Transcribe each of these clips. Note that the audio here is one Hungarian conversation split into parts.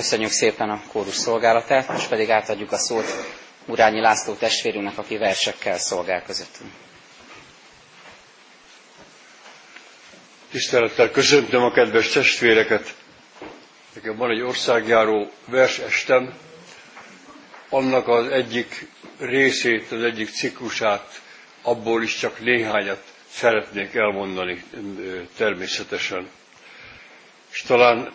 Köszönjük szépen a kórus szolgálatát, most pedig átadjuk a szót Urányi László testvérünknek, aki versekkel szolgál közöttünk. Tisztelettel köszöntöm a kedves testvéreket. Nekem van egy országjáró versestem, annak az egyik részét, az egyik ciklusát, abból is csak néhányat szeretnék elmondani természetesen. És talán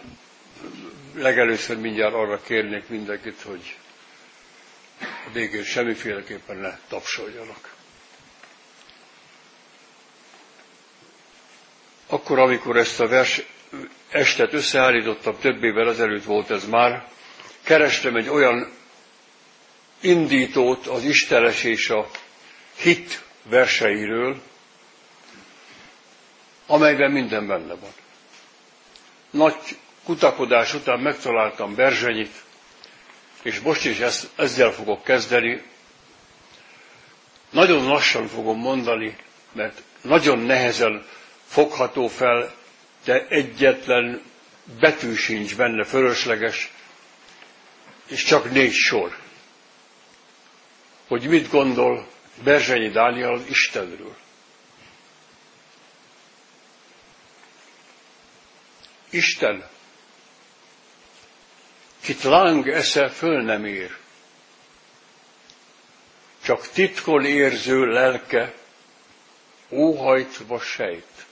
legelőször mindjárt arra kérnék mindenkit, hogy a végén semmiféleképpen ne tapsoljanak. Akkor, amikor ezt a vers estet összeállítottam, több évvel ezelőtt volt ez már, kerestem egy olyan indítót az Istenes és a hit verseiről, amelyben minden benne van. Nagy kutakodás után megtaláltam Berzsenyit, és most is ezt, ezzel fogok kezdeni. Nagyon lassan fogom mondani, mert nagyon nehezen fogható fel, de egyetlen betű sincs benne fölösleges, és csak négy sor. Hogy mit gondol Berzsenyi Dániel Istenről. Isten, kit láng esze föl nem ér, csak titkon érző lelke óhajtva sejt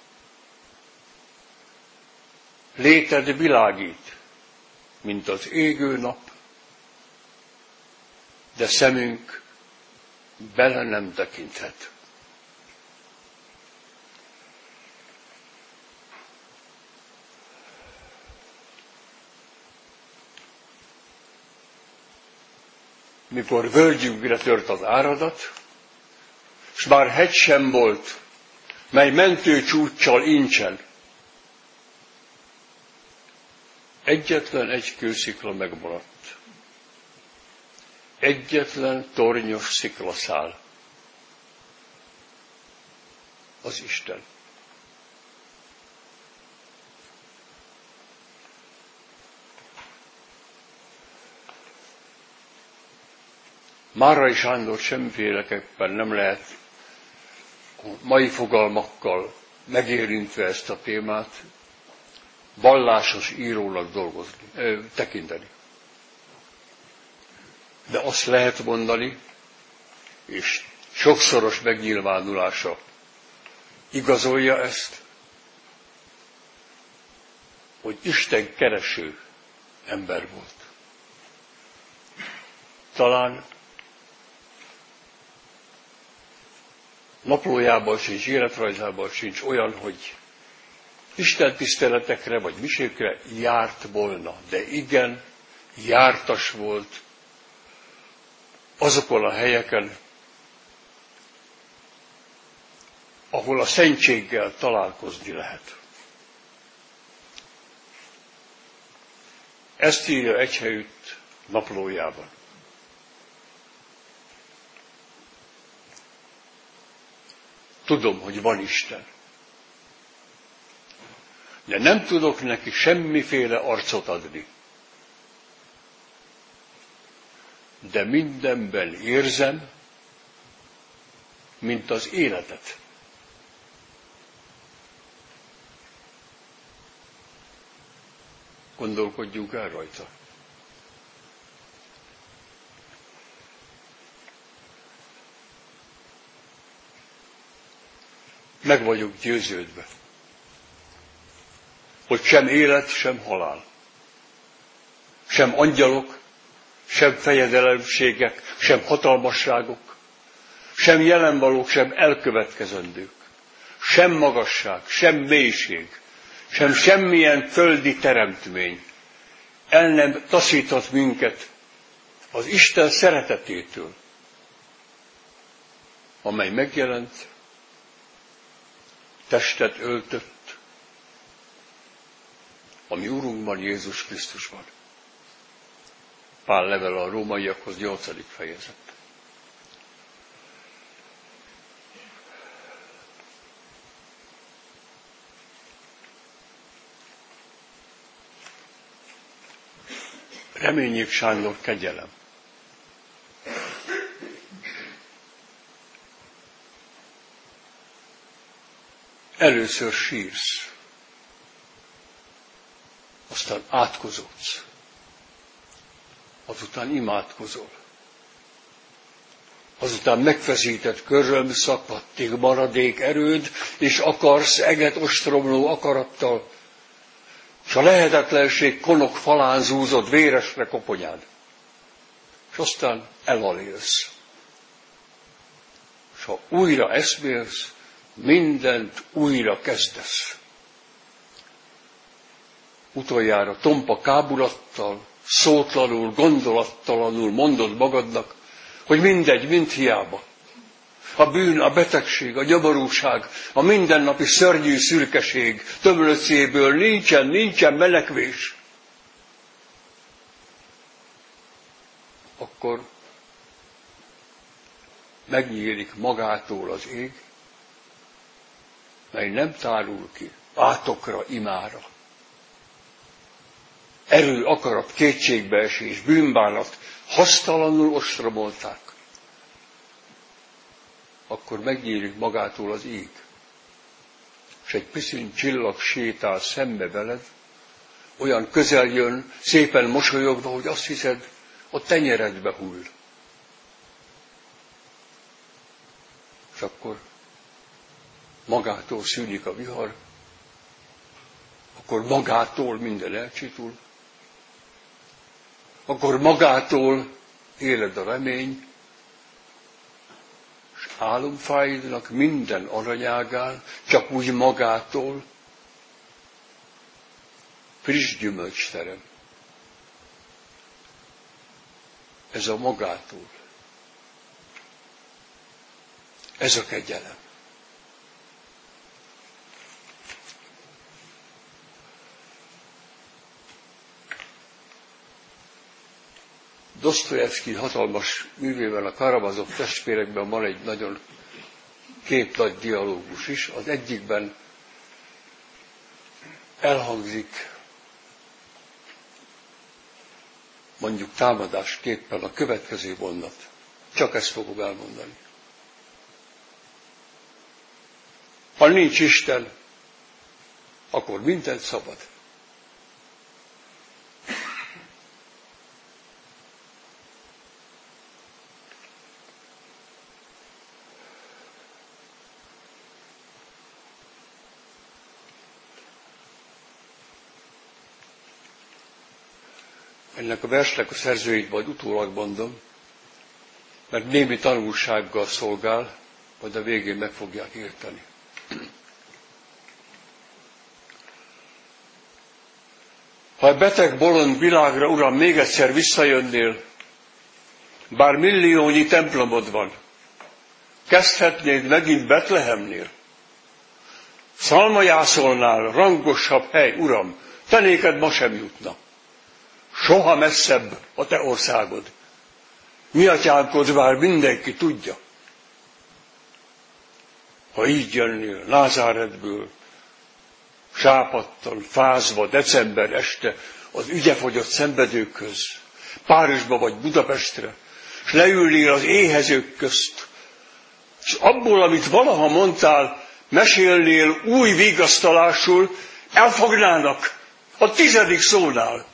léted világít, mint az égő nap, de szemünk bele nem tekinthet. Mikor völgyünkre tört az áradat, s bár hegy sem volt, mely mentő csúccsal incsen, Egyetlen egy kőszikla megmaradt. Egyetlen tornyos sziklaszál. Az Isten. Márai Sándor semmiféleképpen nem lehet mai fogalmakkal megérintve ezt a témát, vallásos írónak dolgozni, ö, tekinteni. De azt lehet mondani, és sokszoros megnyilvánulása igazolja ezt, hogy Isten kereső ember volt. Talán naplójában sincs, életrajzában sincs olyan, hogy Isten tiszteletekre vagy misékre járt volna, de igen, jártas volt azokon a helyeken, ahol a szentséggel találkozni lehet. Ezt írja egy helyütt naplójában. Tudom, hogy van Isten de nem tudok neki semmiféle arcot adni. De mindenben érzem, mint az életet. Gondolkodjunk el rajta. Meg vagyok győződve hogy sem élet, sem halál, sem angyalok, sem fejedelemségek, sem hatalmasságok, sem jelenvalók, sem elkövetkezendők, sem magasság, sem mélység, sem semmilyen földi teremtmény el nem taszíthat minket az Isten szeretetétől, amely megjelent, testet öltött, ami Urunkban, Jézus Krisztusban. Pál level a rómaiakhoz, 8. fejezet. Reményék Sándor kegyelem. Először sírsz, aztán átkozódsz, azután imádkozol, azután megfeszített köröm szakadtig maradék erőd, és akarsz eget ostromló akarattal, és a lehetetlenség konok falán zúzott véresre koponyád. És aztán elalélsz. És ha újra eszmélsz, mindent újra kezdesz. Utoljára tompa kábulattal, szótlanul, gondolattalanul mondod magadnak, hogy mindegy, mind hiába. A bűn, a betegség, a gyabarúság, a mindennapi szörnyű szürkeség tömlöcéből nincsen, nincsen menekvés. Akkor megnyílik magától az ég, mely nem tárul ki átokra, imára. Erő, akarat, kétségbeesés, bűnbánat hasztalanul ostromolták. Akkor megnyílik magától az ég, és egy piszint csillag sétál szembe veled, olyan közel jön, szépen mosolyogva, hogy azt hiszed, a tenyeredbe hull. És akkor magától szűnik a vihar, akkor magától minden elcsitul, akkor magától éled a remény, és álomfájdnak minden aranyágán, csak úgy magától friss gyümölcs terem. Ez a magától. Ez a kegyelem. Dostoyevsky hatalmas művében, a Karamazov testvérekben van egy nagyon két nagy dialógus is. Az egyikben elhangzik mondjuk támadásképpen a következő mondat. Csak ezt fogom elmondani. Ha nincs Isten, akkor mindent szabad. Ennek a versnek a szerzőit majd utólag mondom, mert némi tanulsággal szolgál, majd a végén meg fogják érteni. Ha a beteg bolond világra, Uram, még egyszer visszajönnél, bár milliónyi templomod van, kezdhetnéd megint Betlehemnél. Szalmajászolnál rangosabb hely, Uram, te néked ma sem jutna soha messzebb a te országod. Mi atyánkod már mindenki tudja. Ha így jönnél Názáretből, sápadtan, fázva, december este az ügyefogyott szenvedőkhöz, Párizsba vagy Budapestre, és leülnél az éhezők közt, és abból, amit valaha mondtál, mesélnél új vigasztalásul, elfognának a tizedik szónál.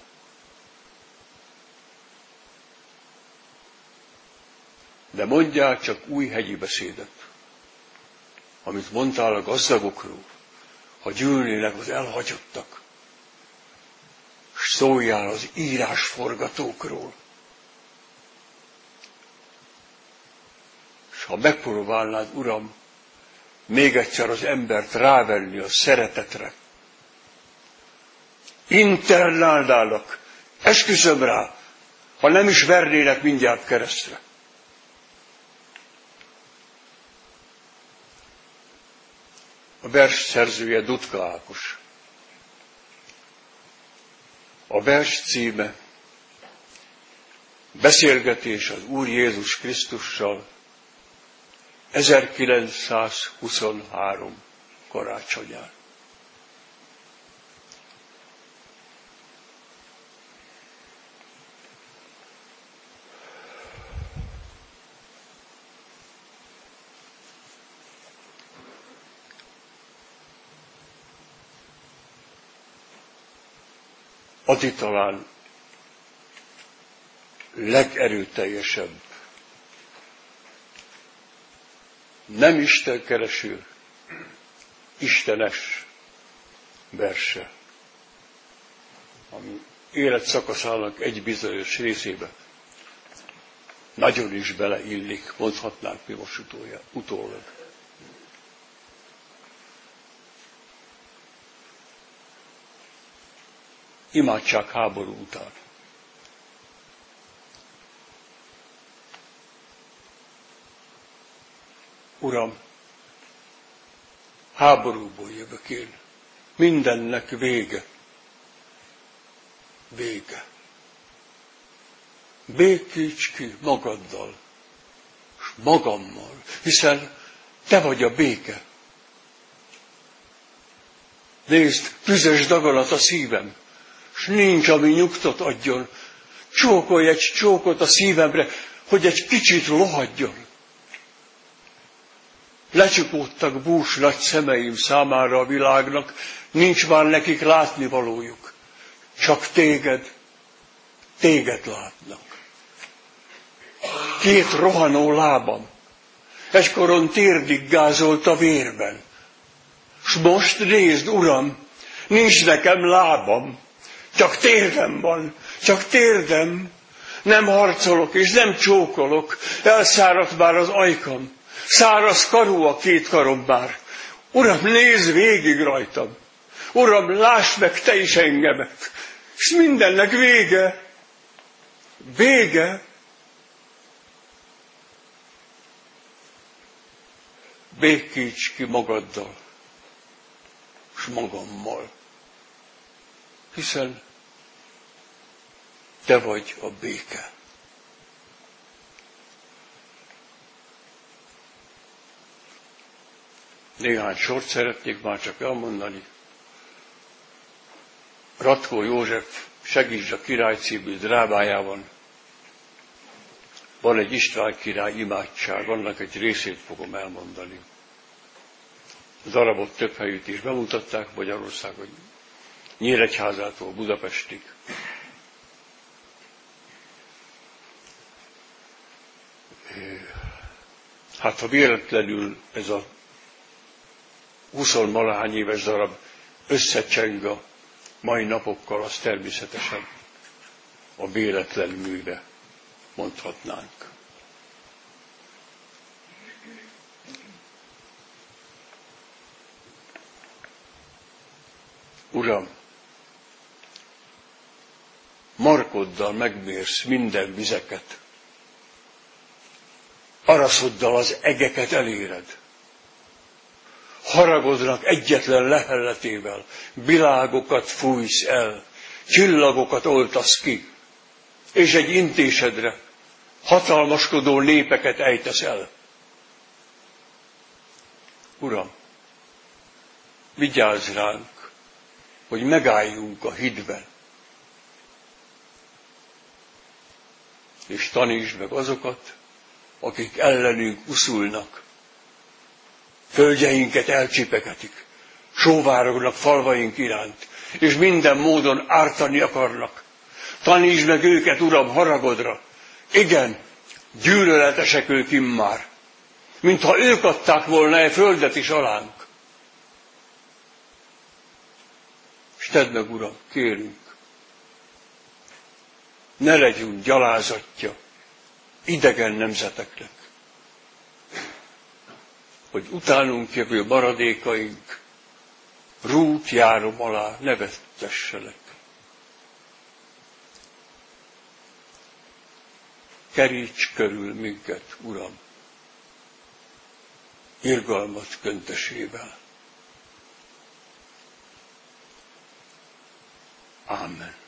De mondjál csak új hegyi beszédet, amit mondtál a gazdagokról, ha gyűlnének az elhagyottak, és szóljál az írásforgatókról. És ha megpróbálnád, Uram, még egyszer az embert rávenni a szeretetre, internálnának, esküszöm rá, ha nem is vernének mindjárt keresztre. A vers szerzője Dutka Ákos. A vers címe Beszélgetés az Úr Jézus Krisztussal 1923 karácsonyán. Adi talán legerőteljesebb, nem Isten kereső, Istenes verse, ami életszakaszának egy bizonyos részébe nagyon is beleillik, mondhatnánk mi most utólag. Imádság háború után. Uram, háborúból jövök én. Mindennek vége. Vége. Békíts ki magaddal, és magammal, hiszen te vagy a béke. Nézd, tüzes daganat a szívem, és nincs, ami nyugtot adjon. Csókolj egy csókot a szívemre, hogy egy kicsit lohadjon. Lecsukódtak bús nagy szemeim számára a világnak, nincs már nekik látnivalójuk. Csak téged, téged látnak. Két rohanó lábam, egykoron térdig gázolt a vérben. S most nézd, uram, nincs nekem lábam, csak térdem van, csak térdem. Nem harcolok és nem csókolok, elszáradt már az ajkam. Száraz karú a két karom már. Uram, nézz végig rajtam. Uram, láss meg te is engemet. És mindennek vége. Vége. Békíts ki magaddal, és magammal. Hiszen te vagy a béke. Néhány sort szeretnék már csak elmondani. Ratkó József Segíts a király című drámájában van egy István király imádság, annak egy részét fogom elmondani. A darabot több helyütt is bemutatták Magyarországon, Nyíregyházától Budapestig. Hát ha véletlenül ez a 20 malahány éves darab összecseng a mai napokkal, az természetesen a véletlen műve, mondhatnánk. Uram, markoddal megmérsz minden vizeket, araszoddal az egeket eléred. Haragodnak egyetlen lehelletével, világokat fújsz el, csillagokat oltasz ki, és egy intésedre hatalmaskodó népeket ejtesz el. Uram, vigyázz ránk, hogy megálljunk a hídben, és tanítsd meg azokat, akik ellenünk uszulnak, földjeinket elcsipegetik, sóvárognak falvaink iránt, és minden módon ártani akarnak. Tanítsd meg őket, Uram, haragodra. Igen, gyűlöletesek ők immár, mintha ők adták volna egy földet is alánk. És tedd meg, Uram, kérünk, ne legyünk gyalázatja idegen nemzeteknek hogy utánunk jövő maradékaink rút járom alá ne vettessenek. Keríts körül minket, Uram, irgalmat köntesével. Amen.